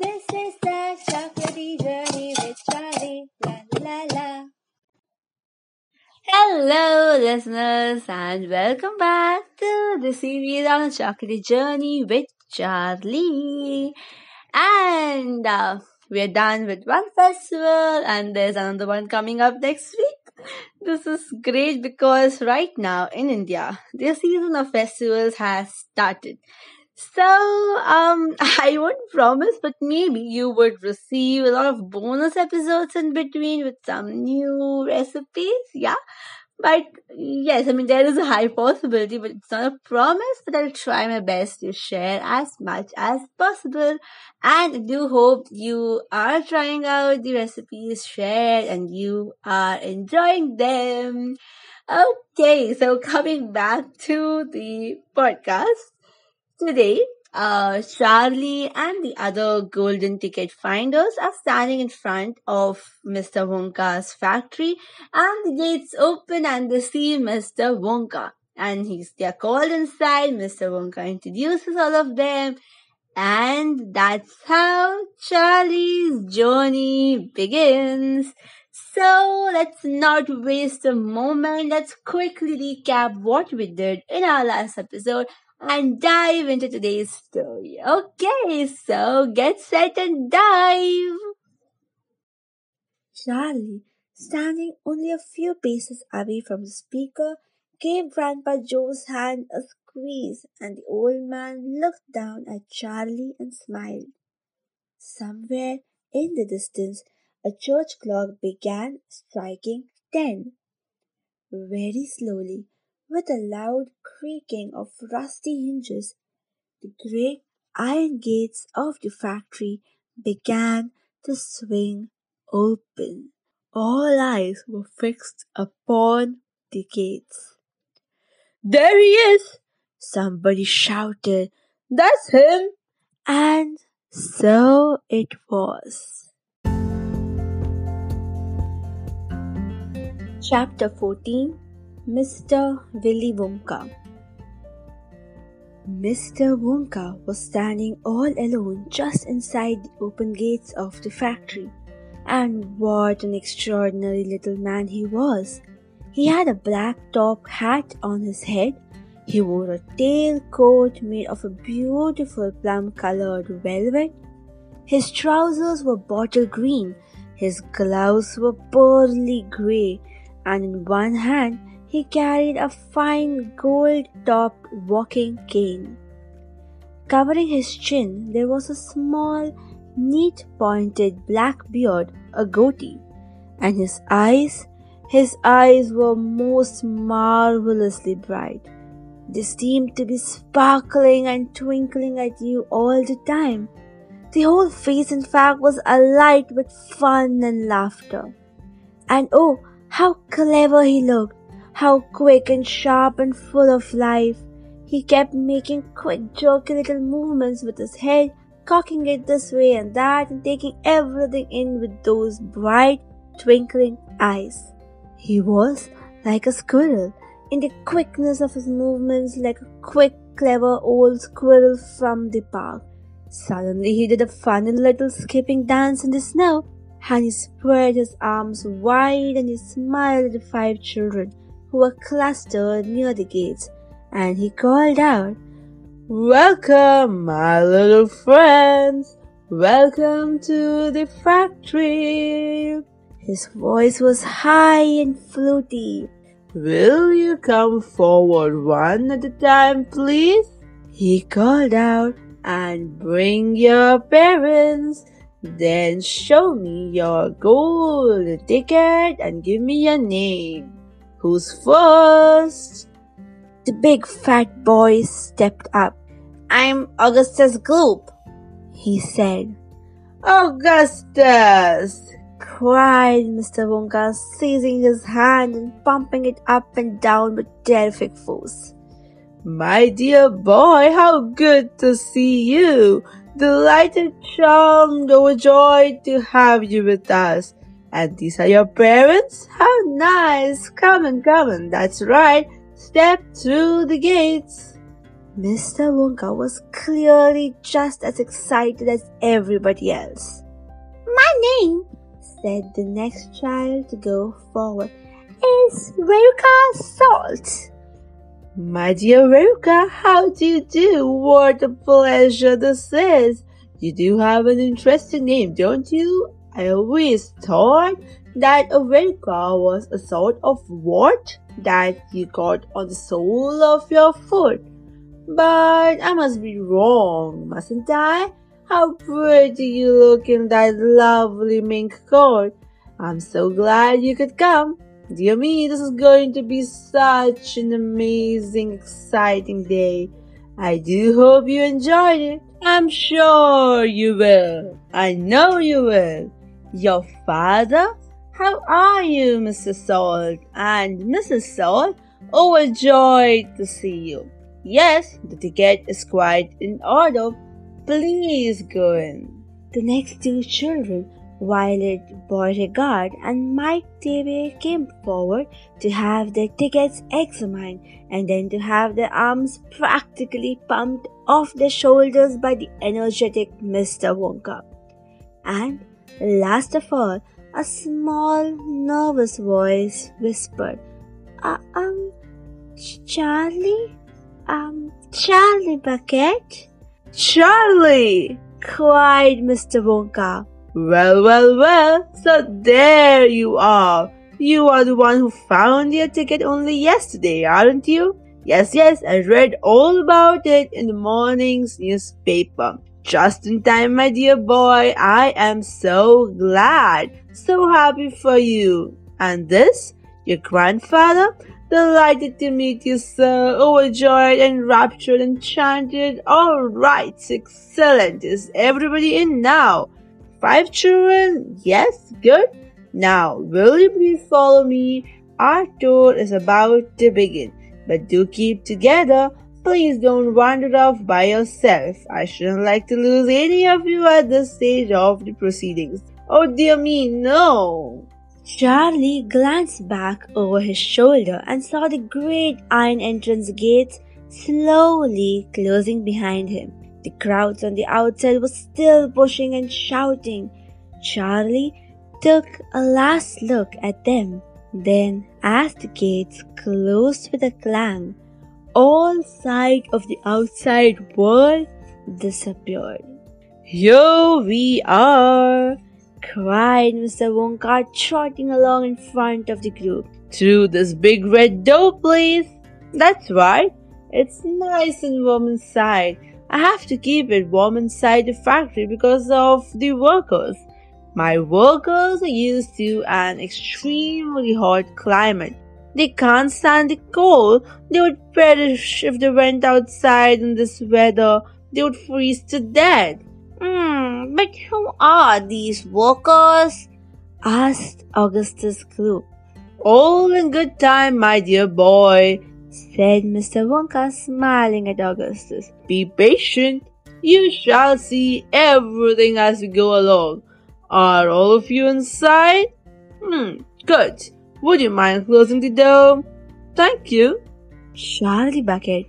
This is the chocolatey journey with Charlie. La la la. Hello, listeners, and welcome back to the series on Chocolatey Journey with Charlie. And uh, we're done with one festival, and there's another one coming up next week. This is great because right now in India, the season of festivals has started. So, um, I won't promise, but maybe you would receive a lot of bonus episodes in between with some new recipes. Yeah. But yes, I mean, there is a high possibility, but it's not a promise, but I'll try my best to share as much as possible. And I do hope you are trying out the recipes shared and you are enjoying them. Okay, so coming back to the podcast. Today, uh, Charlie and the other golden ticket finders are standing in front of Mr. Wonka's factory and the gates open and they see Mr. Wonka. And he's, they're called inside. Mr. Wonka introduces all of them. And that's how Charlie's journey begins. So let's not waste a moment. Let's quickly recap what we did in our last episode and dive into today's story. Okay, so get set and dive. Charlie, standing only a few paces away from the speaker, gave Grandpa Joe's hand a squeeze, and the old man looked down at Charlie and smiled. Somewhere in the distance, a church clock began striking ten. Very slowly, with a loud creaking of rusty hinges, the great iron gates of the factory began to swing open. All eyes were fixed upon the gates. There he is! Somebody shouted. That's him! And so it was. Chapter 14 Mr. Willy Wonka. Mr. Wonka was standing all alone just inside the open gates of the factory. And what an extraordinary little man he was! He had a black top hat on his head. He wore a tail coat made of a beautiful plum colored velvet. His trousers were bottle green. His gloves were pearly grey. And in one hand, he carried a fine gold topped walking cane. Covering his chin, there was a small, neat pointed black beard, a goatee, and his eyes, his eyes were most marvelously bright. They seemed to be sparkling and twinkling at you all the time. The whole face, in fact, was alight with fun and laughter. And oh, how clever he looked! How quick and sharp and full of life. He kept making quick, jerky little movements with his head, cocking it this way and that, and taking everything in with those bright, twinkling eyes. He was like a squirrel, in the quickness of his movements, like a quick, clever old squirrel from the park. Suddenly he did a funny little skipping dance in the snow, and he spread his arms wide and he smiled at the five children who were clustered near the gates, and he called out, Welcome, my little friends! Welcome to the factory! His voice was high and fluty. Will you come forward one at a time, please? He called out, and bring your parents. Then show me your gold ticket and give me your name. Who's first? The big fat boy stepped up. I'm Augustus Gloop, he said. Augustus! cried Mr. Wonka, seizing his hand and pumping it up and down with terrific force. My dear boy, how good to see you! Delighted, charmed, overjoyed to have you with us. And these are your parents? How nice! Come and come and that's right. Step through the gates. Mr. Wonka was clearly just as excited as everybody else. My name, said the next child to go forward, is Veruca Salt. My dear Veruca, how do you do? What a pleasure this is. You do have an interesting name, don't you? I always thought that a Veruca was a sort of what that you got on the sole of your foot. But I must be wrong, mustn't I? How pretty you look in that lovely mink coat. I'm so glad you could come. Dear me, this is going to be such an amazing, exciting day. I do hope you enjoyed it. I'm sure you will. I know you will. Your father? How are you, Mr. Salt? And Mrs. Salt? Overjoyed oh, to see you. Yes, the ticket is quite in order. Please go in. The next two children Violet Beauregarde and Mike Teavee came forward to have their tickets examined and then to have their arms practically pumped off their shoulders by the energetic Mr. Wonka. And last of all, a small, nervous voice whispered, uh, Um, Charlie? Um, Charlie Bucket? Charlie! cried Mr. Wonka. Well, well, well, so there you are. You are the one who found your ticket only yesterday, aren't you? Yes, yes, I read all about it in the morning's newspaper. Just in time, my dear boy. I am so glad, so happy for you. And this, your grandfather? Delighted to meet you, sir. Overjoyed, enraptured, enchanted. All right, excellent. Is everybody in now? Five children? Yes, good. Now, will you please follow me? Our tour is about to begin. But do keep together. Please don't wander off by yourself. I shouldn't like to lose any of you at this stage of the proceedings. Oh dear me, no! Charlie glanced back over his shoulder and saw the great iron entrance gates slowly closing behind him. The crowds on the outside were still pushing and shouting. Charlie took a last look at them. Then, as the gates closed with a clang, all sight of the outside world disappeared. Here we are, cried Mr. Wonka, trotting along in front of the group. Through this big red door, please. That's right. It's nice and warm inside. I have to keep it warm inside the factory because of the workers. My workers are used to an extremely hot climate. They can't stand the cold. They would perish if they went outside in this weather. They would freeze to death. Hmm, but who are these workers? asked Augustus Gloop. All in good time, my dear boy said Mr. Wonka, smiling at Augustus. Be patient. You shall see everything as we go along. Are all of you inside? Hmm, good. Would you mind closing the door? Thank you. Charlie Bucket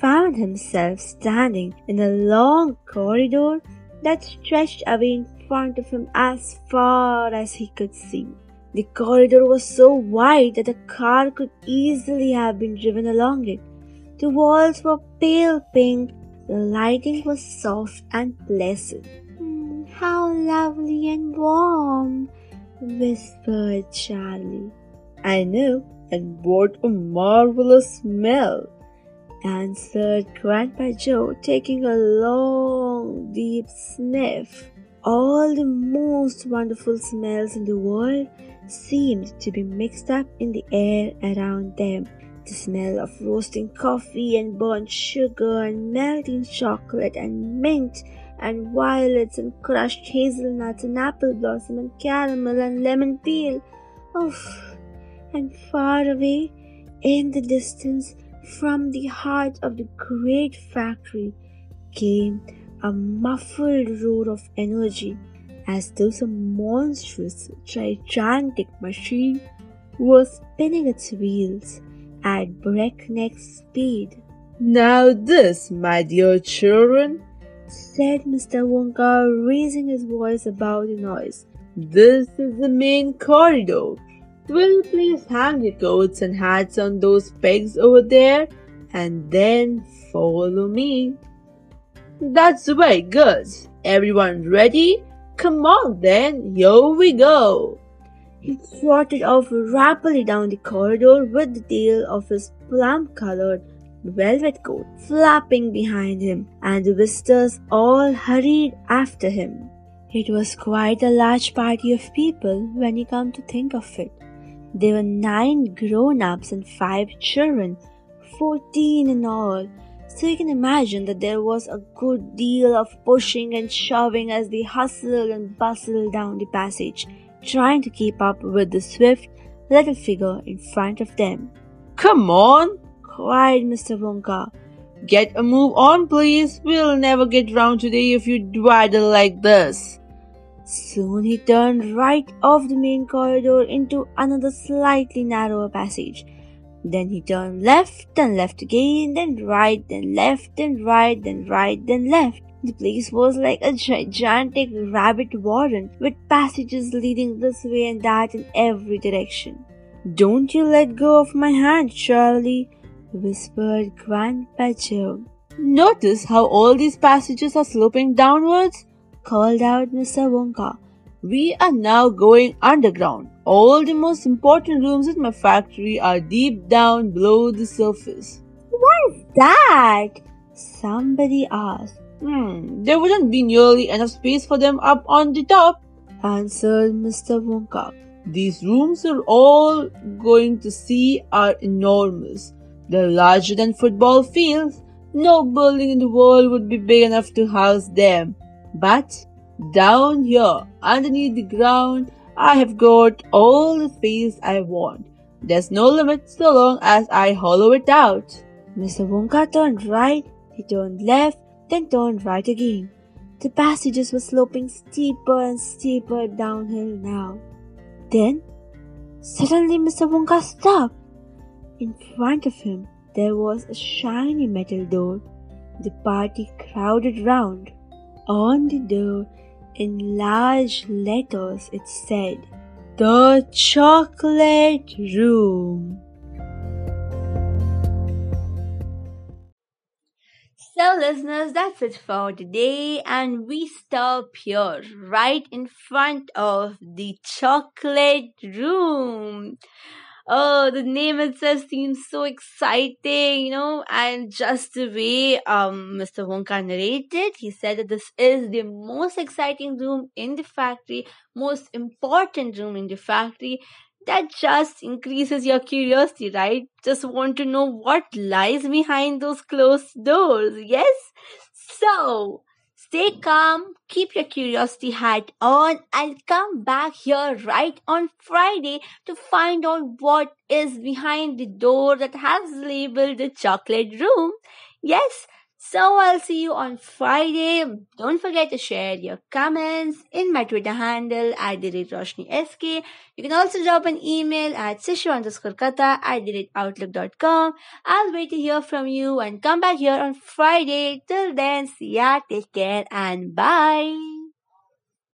found himself standing in a long corridor that stretched away in front of him as far as he could see. The corridor was so wide that a car could easily have been driven along it. The walls were pale pink, the lighting was soft and pleasant. Mm, how lovely and warm, whispered Charlie. I know, and what a marvelous smell, answered Grandpa Joe, taking a long, deep sniff. All the most wonderful smells in the world seemed to be mixed up in the air around them. The smell of roasting coffee and burnt sugar and melting chocolate and mint and violets and crushed hazelnuts and apple blossom and caramel and lemon peel. Oh, and far away in the distance from the heart of the great factory came a muffled roar of energy as though some monstrous, gigantic machine was spinning its wheels at breakneck speed. Now this, my dear children, said Mr. Wonka, raising his voice above the noise. This is the main corridor. Will you please hang your coats and hats on those pegs over there and then follow me? That's the way, good. Everyone ready? Come on then, here we go. He trotted off rapidly down the corridor with the tail of his plum colored velvet coat flapping behind him, and the visitors all hurried after him. It was quite a large party of people when you come to think of it. There were nine grown ups and five children, fourteen in all. So you can imagine that there was a good deal of pushing and shoving as they hustled and bustled down the passage, trying to keep up with the swift little figure in front of them. Come on, cried Mr. Wonka. Get a move on, please. We'll never get round today if you dwaddle like this. Soon he turned right off the main corridor into another slightly narrower passage. Then he turned left and left again, then right, then left, then right, then right, then left. The place was like a gigantic rabbit warren with passages leading this way and that in every direction. Don't you let go of my hand, Charlie, whispered Grandpa Joe. Notice how all these passages are sloping downwards? Called out Mr. Wonka. We are now going underground. All the most important rooms in my factory are deep down below the surface. What's that? Somebody asked. Hmm, there wouldn't be nearly enough space for them up on the top, answered Mr. Wonka. These rooms are all going to see are enormous. They're larger than football fields. No building in the world would be big enough to house them. But down here, underneath the ground, I have got all the space I want. There's no limit so long as I hollow it out. Mr. Wonka turned right, he turned left, then turned right again. The passages were sloping steeper and steeper downhill now. Then, suddenly Mr. Wonka stopped. In front of him, there was a shiny metal door. The party crowded round. On the door, in large letters, it said, The Chocolate Room. So, listeners, that's it for today, and we stop here, right in front of the chocolate room oh, the name itself seems so exciting, you know, and just the way um Mr. Wonka narrated, he said that this is the most exciting room in the factory, most important room in the factory. That just increases your curiosity, right? Just want to know what lies behind those closed doors. Yes? So, Stay calm, keep your curiosity hat on, and come back here right on Friday to find out what is behind the door that has labeled the chocolate room. Yes, so I'll see you on Friday. Don't forget to share your comments in my Twitter handle at Roshni. You can also drop an email at sishu underscore kata at outlook.com. I'll wait to hear from you and come back here on Friday. Till then, see ya, take care and bye.